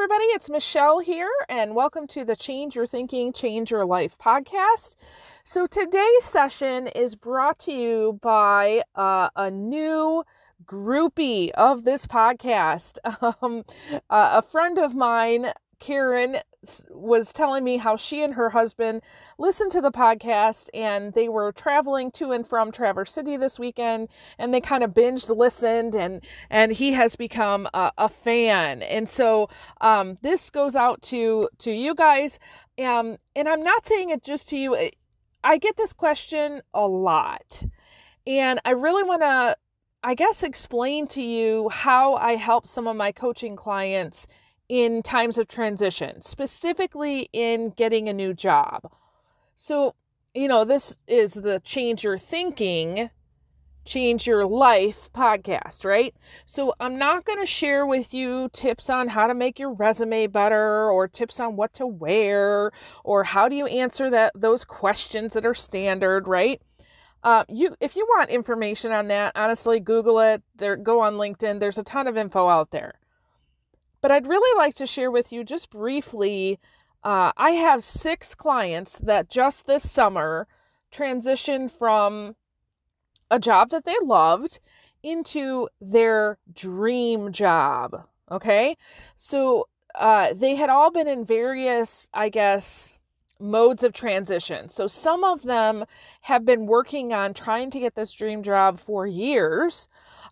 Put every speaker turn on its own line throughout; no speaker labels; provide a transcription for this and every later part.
everybody. It's Michelle here, and welcome to the Change Your Thinking, Change Your Life podcast. So, today's session is brought to you by uh, a new groupie of this podcast. Um, uh, a friend of mine, Karen, was telling me how she and her husband listened to the podcast and they were traveling to and from Traverse City this weekend and they kind of binged listened and and he has become a, a fan. And so um, this goes out to to you guys. Um, and I'm not saying it just to you. I get this question a lot. And I really want to I guess explain to you how I help some of my coaching clients in times of transition, specifically in getting a new job. So, you know, this is the Change Your Thinking, Change Your Life podcast, right? So, I'm not going to share with you tips on how to make your resume better or tips on what to wear or how do you answer that those questions that are standard, right? Uh, you if you want information on that, honestly, Google it. There, go on LinkedIn. There's a ton of info out there. But I'd really like to share with you just briefly. Uh, I have six clients that just this summer transitioned from a job that they loved into their dream job. Okay. So uh, they had all been in various, I guess, modes of transition. So some of them have been working on trying to get this dream job for years.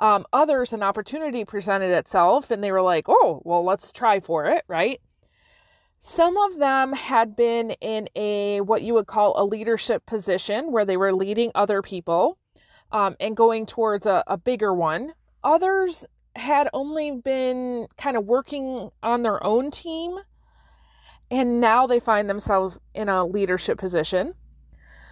Um, others, an opportunity presented itself and they were like, oh, well, let's try for it, right? Some of them had been in a what you would call a leadership position where they were leading other people um, and going towards a, a bigger one. Others had only been kind of working on their own team and now they find themselves in a leadership position.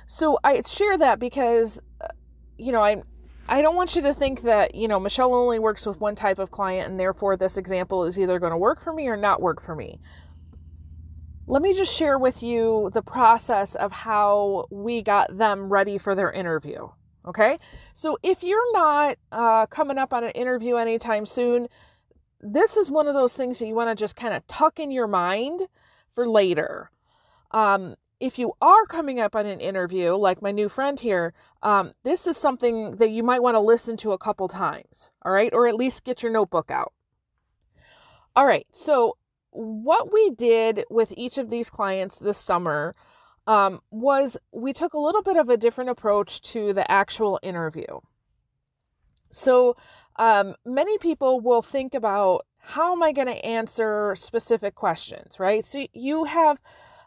So I share that because, uh, you know, I'm I don't want you to think that, you know, Michelle only works with one type of client and therefore this example is either going to work for me or not work for me. Let me just share with you the process of how we got them ready for their interview. Okay. So if you're not uh, coming up on an interview anytime soon, this is one of those things that you want to just kind of tuck in your mind for later. Um, if you are coming up on an interview, like my new friend here, um, this is something that you might want to listen to a couple times, all right, or at least get your notebook out. All right, so what we did with each of these clients this summer um, was we took a little bit of a different approach to the actual interview. So um, many people will think about how am I going to answer specific questions, right? So you have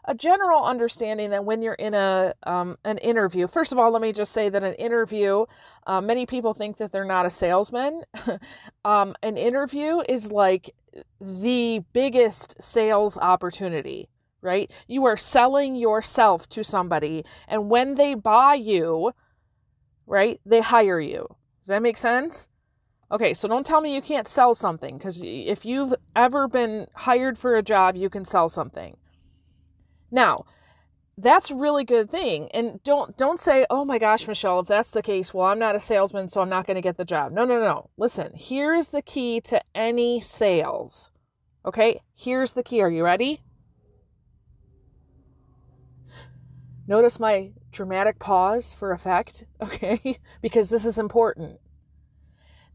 a general understanding that when you're in a um, an interview, first of all, let me just say that an interview, uh, many people think that they're not a salesman. um, an interview is like the biggest sales opportunity, right? You are selling yourself to somebody, and when they buy you, right, they hire you. Does that make sense? Okay, so don't tell me you can't sell something because if you've ever been hired for a job, you can sell something. Now, that's a really good thing. And don't don't say, "Oh my gosh, Michelle, if that's the case, well, I'm not a salesman, so I'm not going to get the job." No, no, no. Listen, here's the key to any sales. Okay? Here's the key. Are you ready? Notice my dramatic pause for effect, okay? because this is important.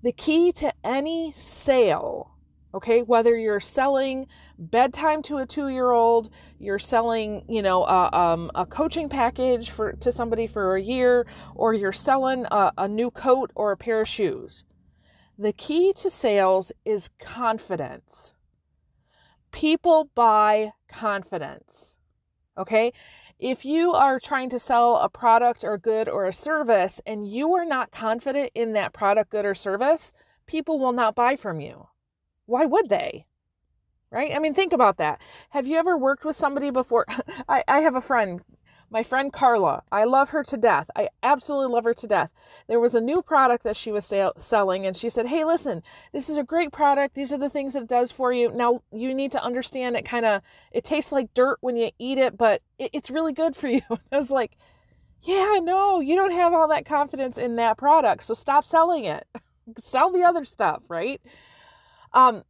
The key to any sale Okay, whether you're selling bedtime to a two year old, you're selling, you know, a, um, a coaching package for to somebody for a year, or you're selling a, a new coat or a pair of shoes. The key to sales is confidence. People buy confidence. Okay, if you are trying to sell a product or good or a service and you are not confident in that product, good, or service, people will not buy from you why would they? Right? I mean, think about that. Have you ever worked with somebody before? I, I have a friend, my friend Carla. I love her to death. I absolutely love her to death. There was a new product that she was sale- selling, and she said, Hey, listen, this is a great product. These are the things that it does for you. Now, you need to understand it kind of, it tastes like dirt when you eat it, but it, it's really good for you. I was like, Yeah, no, you don't have all that confidence in that product, so stop selling it. Sell the other stuff, right? Um,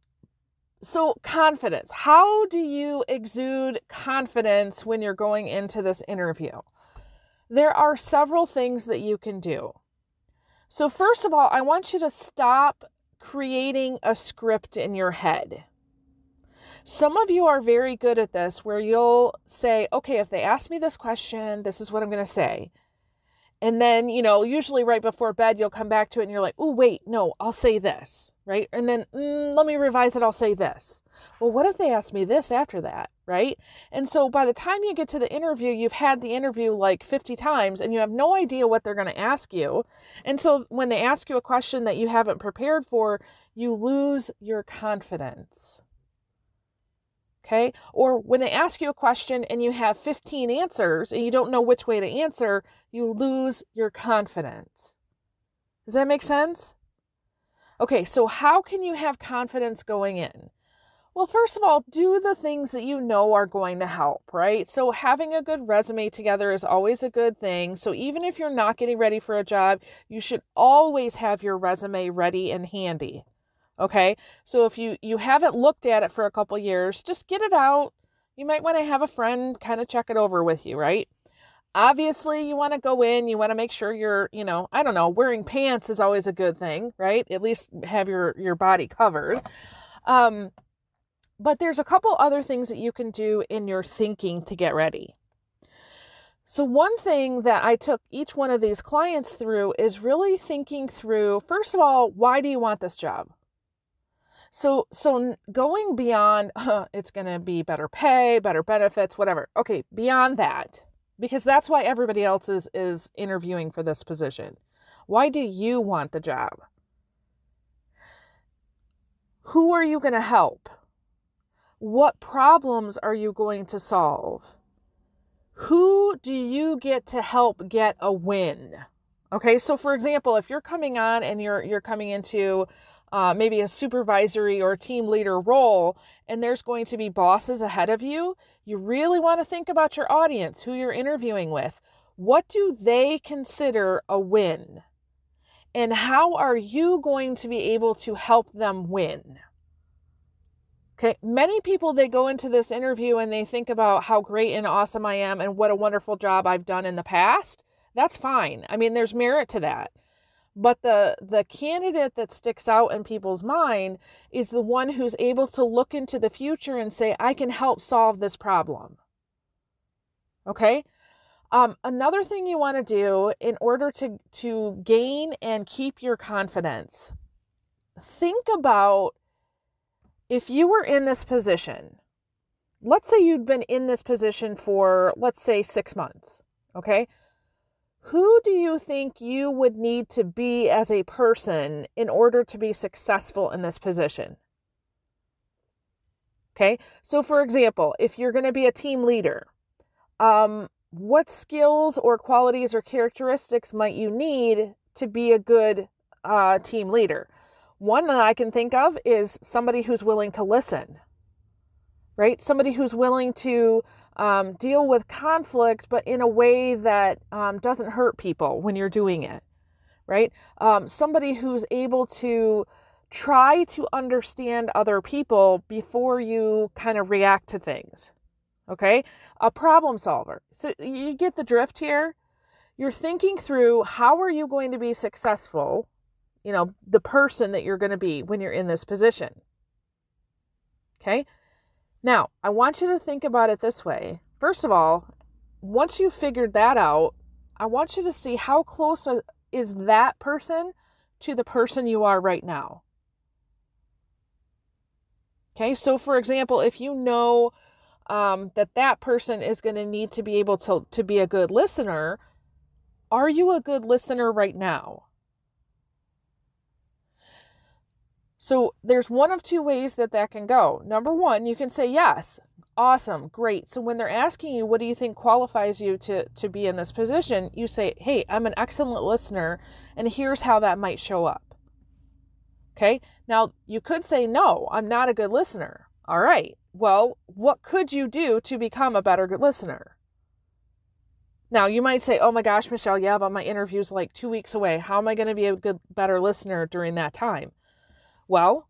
so, confidence. How do you exude confidence when you're going into this interview? There are several things that you can do. So, first of all, I want you to stop creating a script in your head. Some of you are very good at this where you'll say, okay, if they ask me this question, this is what I'm going to say. And then, you know, usually right before bed, you'll come back to it and you're like, oh, wait, no, I'll say this, right? And then, mm, let me revise it, I'll say this. Well, what if they ask me this after that, right? And so by the time you get to the interview, you've had the interview like 50 times and you have no idea what they're going to ask you. And so when they ask you a question that you haven't prepared for, you lose your confidence. Okay. Or when they ask you a question and you have 15 answers and you don't know which way to answer, you lose your confidence. Does that make sense? Okay, so how can you have confidence going in? Well, first of all, do the things that you know are going to help, right? So, having a good resume together is always a good thing. So, even if you're not getting ready for a job, you should always have your resume ready and handy. Okay? So if you you haven't looked at it for a couple years, just get it out. You might want to have a friend kind of check it over with you, right? Obviously, you want to go in, you want to make sure you're, you know, I don't know, wearing pants is always a good thing, right? At least have your your body covered. Um but there's a couple other things that you can do in your thinking to get ready. So, one thing that I took each one of these clients through is really thinking through first of all, why do you want this job? So so going beyond it's going to be better pay, better benefits, whatever. Okay, beyond that because that's why everybody else is is interviewing for this position. Why do you want the job? Who are you going to help? What problems are you going to solve? Who do you get to help get a win? Okay, so for example, if you're coming on and you're you're coming into uh, maybe a supervisory or team leader role, and there's going to be bosses ahead of you, you really want to think about your audience, who you're interviewing with. What do they consider a win? And how are you going to be able to help them win? Okay, many people they go into this interview and they think about how great and awesome I am and what a wonderful job I've done in the past. That's fine. I mean, there's merit to that but the the candidate that sticks out in people's mind is the one who's able to look into the future and say i can help solve this problem. Okay? Um, another thing you want to do in order to to gain and keep your confidence think about if you were in this position. Let's say you'd been in this position for let's say 6 months okay who do you think you would need to be as a person in order to be successful in this position? Okay, so for example, if you're going to be a team leader, um, what skills or qualities or characteristics might you need to be a good uh, team leader? One that I can think of is somebody who's willing to listen, right? Somebody who's willing to um, deal with conflict, but in a way that um, doesn't hurt people when you're doing it, right? Um, somebody who's able to try to understand other people before you kind of react to things, okay? A problem solver. So you get the drift here. You're thinking through how are you going to be successful, you know, the person that you're going to be when you're in this position. Okay? Now, I want you to think about it this way. First of all, once you've figured that out, I want you to see how close is that person to the person you are right now. Okay, so for example, if you know um, that that person is going to need to be able to, to be a good listener, are you a good listener right now? So there's one of two ways that that can go. Number one, you can say, yes, awesome, great. So when they're asking you, what do you think qualifies you to, to be in this position? You say, hey, I'm an excellent listener, and here's how that might show up. Okay. Now you could say, no, I'm not a good listener. All right. Well, what could you do to become a better listener? Now you might say, oh my gosh, Michelle, yeah, but my interview's like two weeks away. How am I going to be a good, better listener during that time? Well,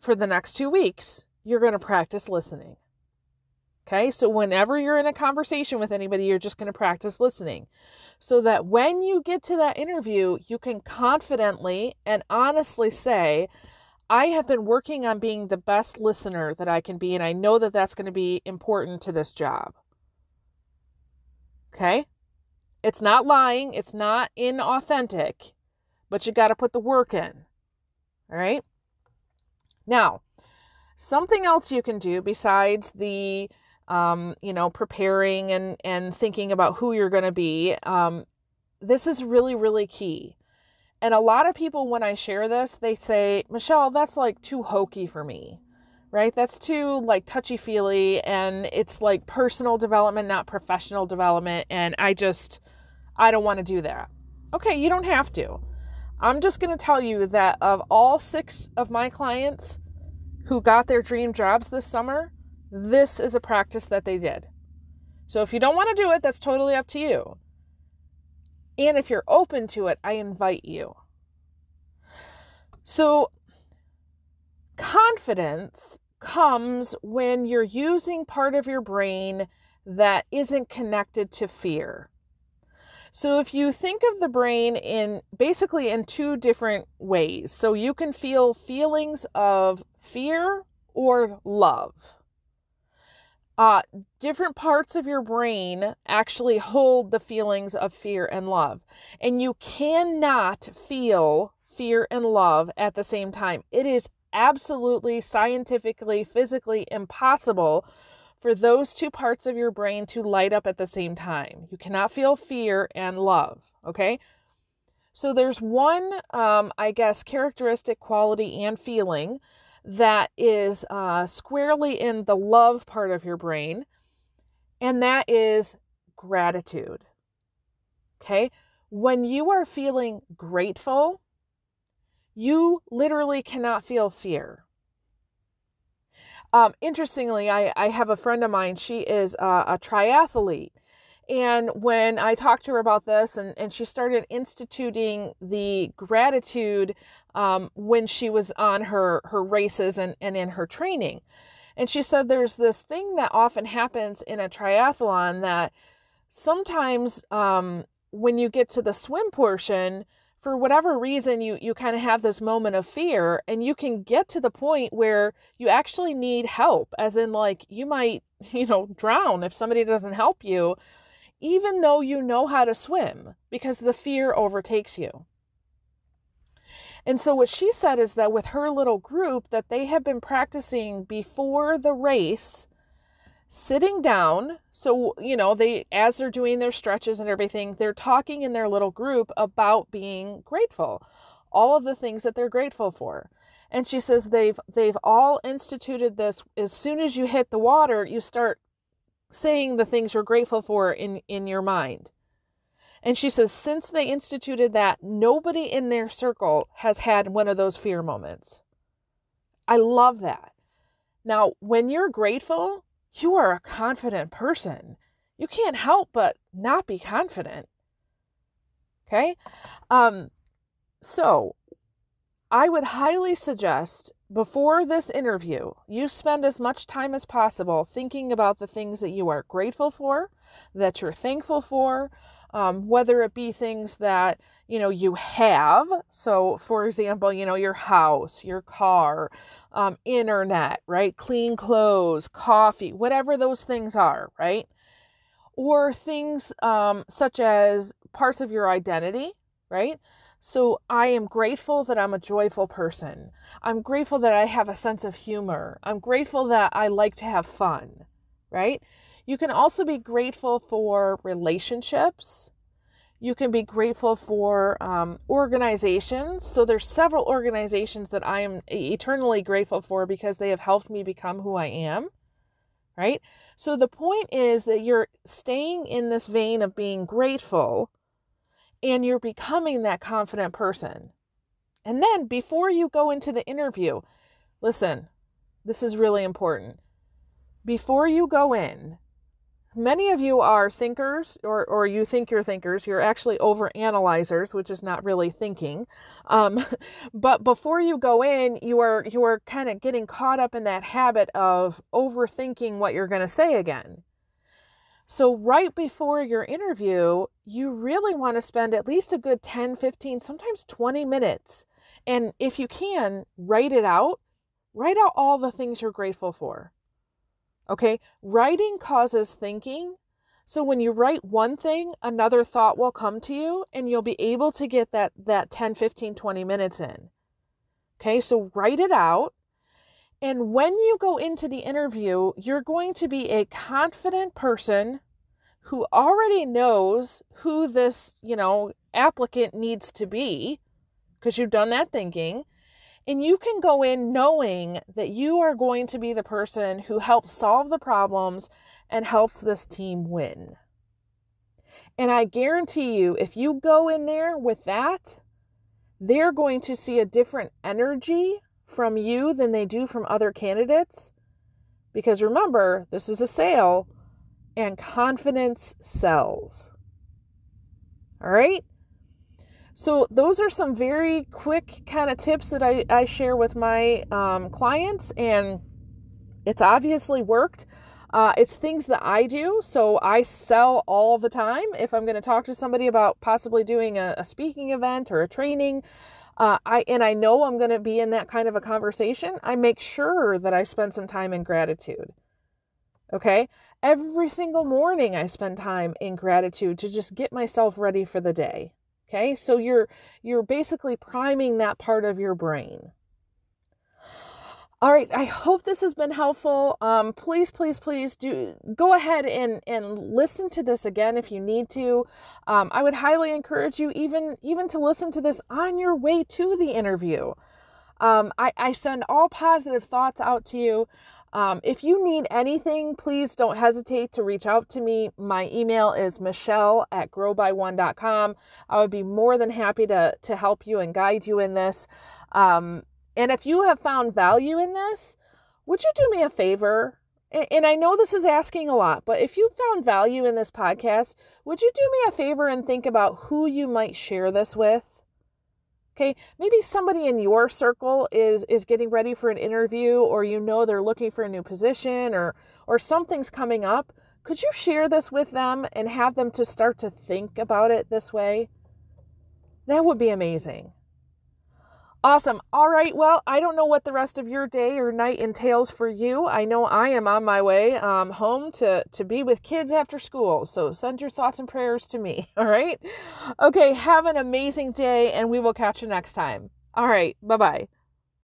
for the next two weeks, you're going to practice listening. Okay, so whenever you're in a conversation with anybody, you're just going to practice listening so that when you get to that interview, you can confidently and honestly say, I have been working on being the best listener that I can be, and I know that that's going to be important to this job. Okay? It's not lying, it's not inauthentic, but you got to put the work in. All right? Now, something else you can do besides the um, you know, preparing and and thinking about who you're going to be. Um, this is really really key. And a lot of people when I share this, they say, "Michelle, that's like too hokey for me." Right? That's too like touchy-feely and it's like personal development, not professional development, and I just I don't want to do that. Okay, you don't have to. I'm just going to tell you that of all 6 of my clients who got their dream jobs this summer, this is a practice that they did. So if you don't want to do it, that's totally up to you. And if you're open to it, I invite you. So, confidence comes when you're using part of your brain that isn't connected to fear. So, if you think of the brain in basically in two different ways, so you can feel feelings of fear or love uh, different parts of your brain actually hold the feelings of fear and love. And you cannot feel fear and love at the same time. It is absolutely scientifically, physically impossible for those two parts of your brain to light up at the same time. You cannot feel fear and love, okay? So there's one, um, I guess, characteristic, quality, and feeling that is uh, squarely in the love part of your brain, and that is gratitude. Okay? When you are feeling grateful, you literally cannot feel fear. Um, interestingly, I, I have a friend of mine, she is a, a triathlete. And when I talked to her about this and, and she started instituting the gratitude um, when she was on her, her races and, and in her training. And she said there's this thing that often happens in a triathlon that sometimes um, when you get to the swim portion, for whatever reason, you, you kind of have this moment of fear, and you can get to the point where you actually need help, as in, like, you might, you know, drown if somebody doesn't help you even though you know how to swim, because the fear overtakes you. And so what she said is that with her little group that they have been practicing before the race sitting down so you know they as they're doing their stretches and everything they're talking in their little group about being grateful all of the things that they're grateful for and she says they've they've all instituted this as soon as you hit the water you start saying the things you're grateful for in, in your mind. And she says, since they instituted that, nobody in their circle has had one of those fear moments. I love that. Now, when you're grateful, you are a confident person. You can't help but not be confident. Okay? Um, so, I would highly suggest before this interview, you spend as much time as possible thinking about the things that you are grateful for, that you're thankful for, um, whether it be things that you know you have. So, for example, you know your house, your car, um, internet, right? Clean clothes, coffee, whatever those things are, right? Or things um, such as parts of your identity, right? So I am grateful that I'm a joyful person. I'm grateful that I have a sense of humor. I'm grateful that I like to have fun, right? You can also be grateful for relationships. You can be grateful for um, organizations. So there's several organizations that I am eternally grateful for because they have helped me become who I am, right? So the point is that you're staying in this vein of being grateful and you're becoming that confident person. And then before you go into the interview, listen, this is really important. Before you go in, many of you are thinkers or, or you think you're thinkers you're actually over analyzers which is not really thinking. Um, but before you go in you are you are kind of getting caught up in that habit of overthinking what you're going to say again. So right before your interview you really want to spend at least a good 10 15 sometimes 20 minutes. And if you can write it out. Write out all the things you're grateful for Okay, writing causes thinking. So when you write one thing, another thought will come to you and you'll be able to get that that 10, 15, 20 minutes in. Okay, so write it out. And when you go into the interview, you're going to be a confident person who already knows who this, you know, applicant needs to be because you've done that thinking. And you can go in knowing that you are going to be the person who helps solve the problems and helps this team win. And I guarantee you, if you go in there with that, they're going to see a different energy from you than they do from other candidates. Because remember, this is a sale and confidence sells. All right? So, those are some very quick kind of tips that I, I share with my um, clients, and it's obviously worked. Uh, it's things that I do. So, I sell all the time. If I'm going to talk to somebody about possibly doing a, a speaking event or a training, uh, I and I know I'm going to be in that kind of a conversation, I make sure that I spend some time in gratitude. Okay? Every single morning, I spend time in gratitude to just get myself ready for the day. Okay, so you're you're basically priming that part of your brain. All right, I hope this has been helpful. Um, please, please, please do go ahead and and listen to this again if you need to. Um, I would highly encourage you even even to listen to this on your way to the interview. Um, I, I send all positive thoughts out to you. Um, if you need anything, please don't hesitate to reach out to me. My email is michelle at growby1.com. I would be more than happy to, to help you and guide you in this. Um, and if you have found value in this, would you do me a favor? And, and I know this is asking a lot, but if you found value in this podcast, would you do me a favor and think about who you might share this with? Okay, maybe somebody in your circle is is getting ready for an interview or you know they're looking for a new position or or something's coming up. Could you share this with them and have them to start to think about it this way? That would be amazing. Awesome. All right. Well, I don't know what the rest of your day or night entails for you. I know I am on my way um, home to, to be with kids after school. So send your thoughts and prayers to me. All right. Okay. Have an amazing day, and we will catch you next time. All right. Bye bye.